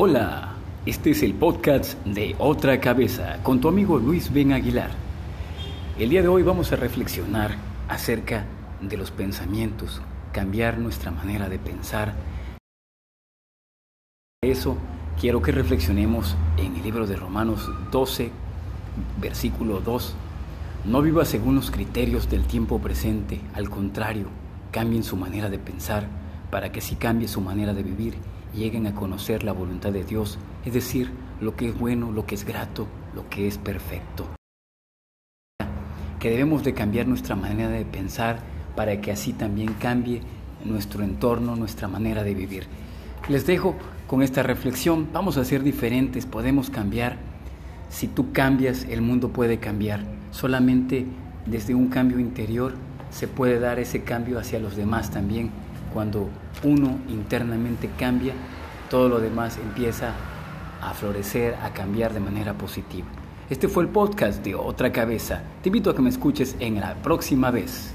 Hola, este es el podcast de Otra Cabeza con tu amigo Luis Ben Aguilar. El día de hoy vamos a reflexionar acerca de los pensamientos, cambiar nuestra manera de pensar. Eso quiero que reflexionemos en el libro de Romanos 12, versículo 2. No viva según los criterios del tiempo presente, al contrario, cambien su manera de pensar para que si cambie su manera de vivir lleguen a conocer la voluntad de Dios, es decir, lo que es bueno, lo que es grato, lo que es perfecto. Que debemos de cambiar nuestra manera de pensar para que así también cambie nuestro entorno, nuestra manera de vivir. Les dejo con esta reflexión, vamos a ser diferentes, podemos cambiar. Si tú cambias, el mundo puede cambiar. Solamente desde un cambio interior se puede dar ese cambio hacia los demás también. Cuando uno internamente cambia, todo lo demás empieza a florecer, a cambiar de manera positiva. Este fue el podcast de Otra Cabeza. Te invito a que me escuches en la próxima vez.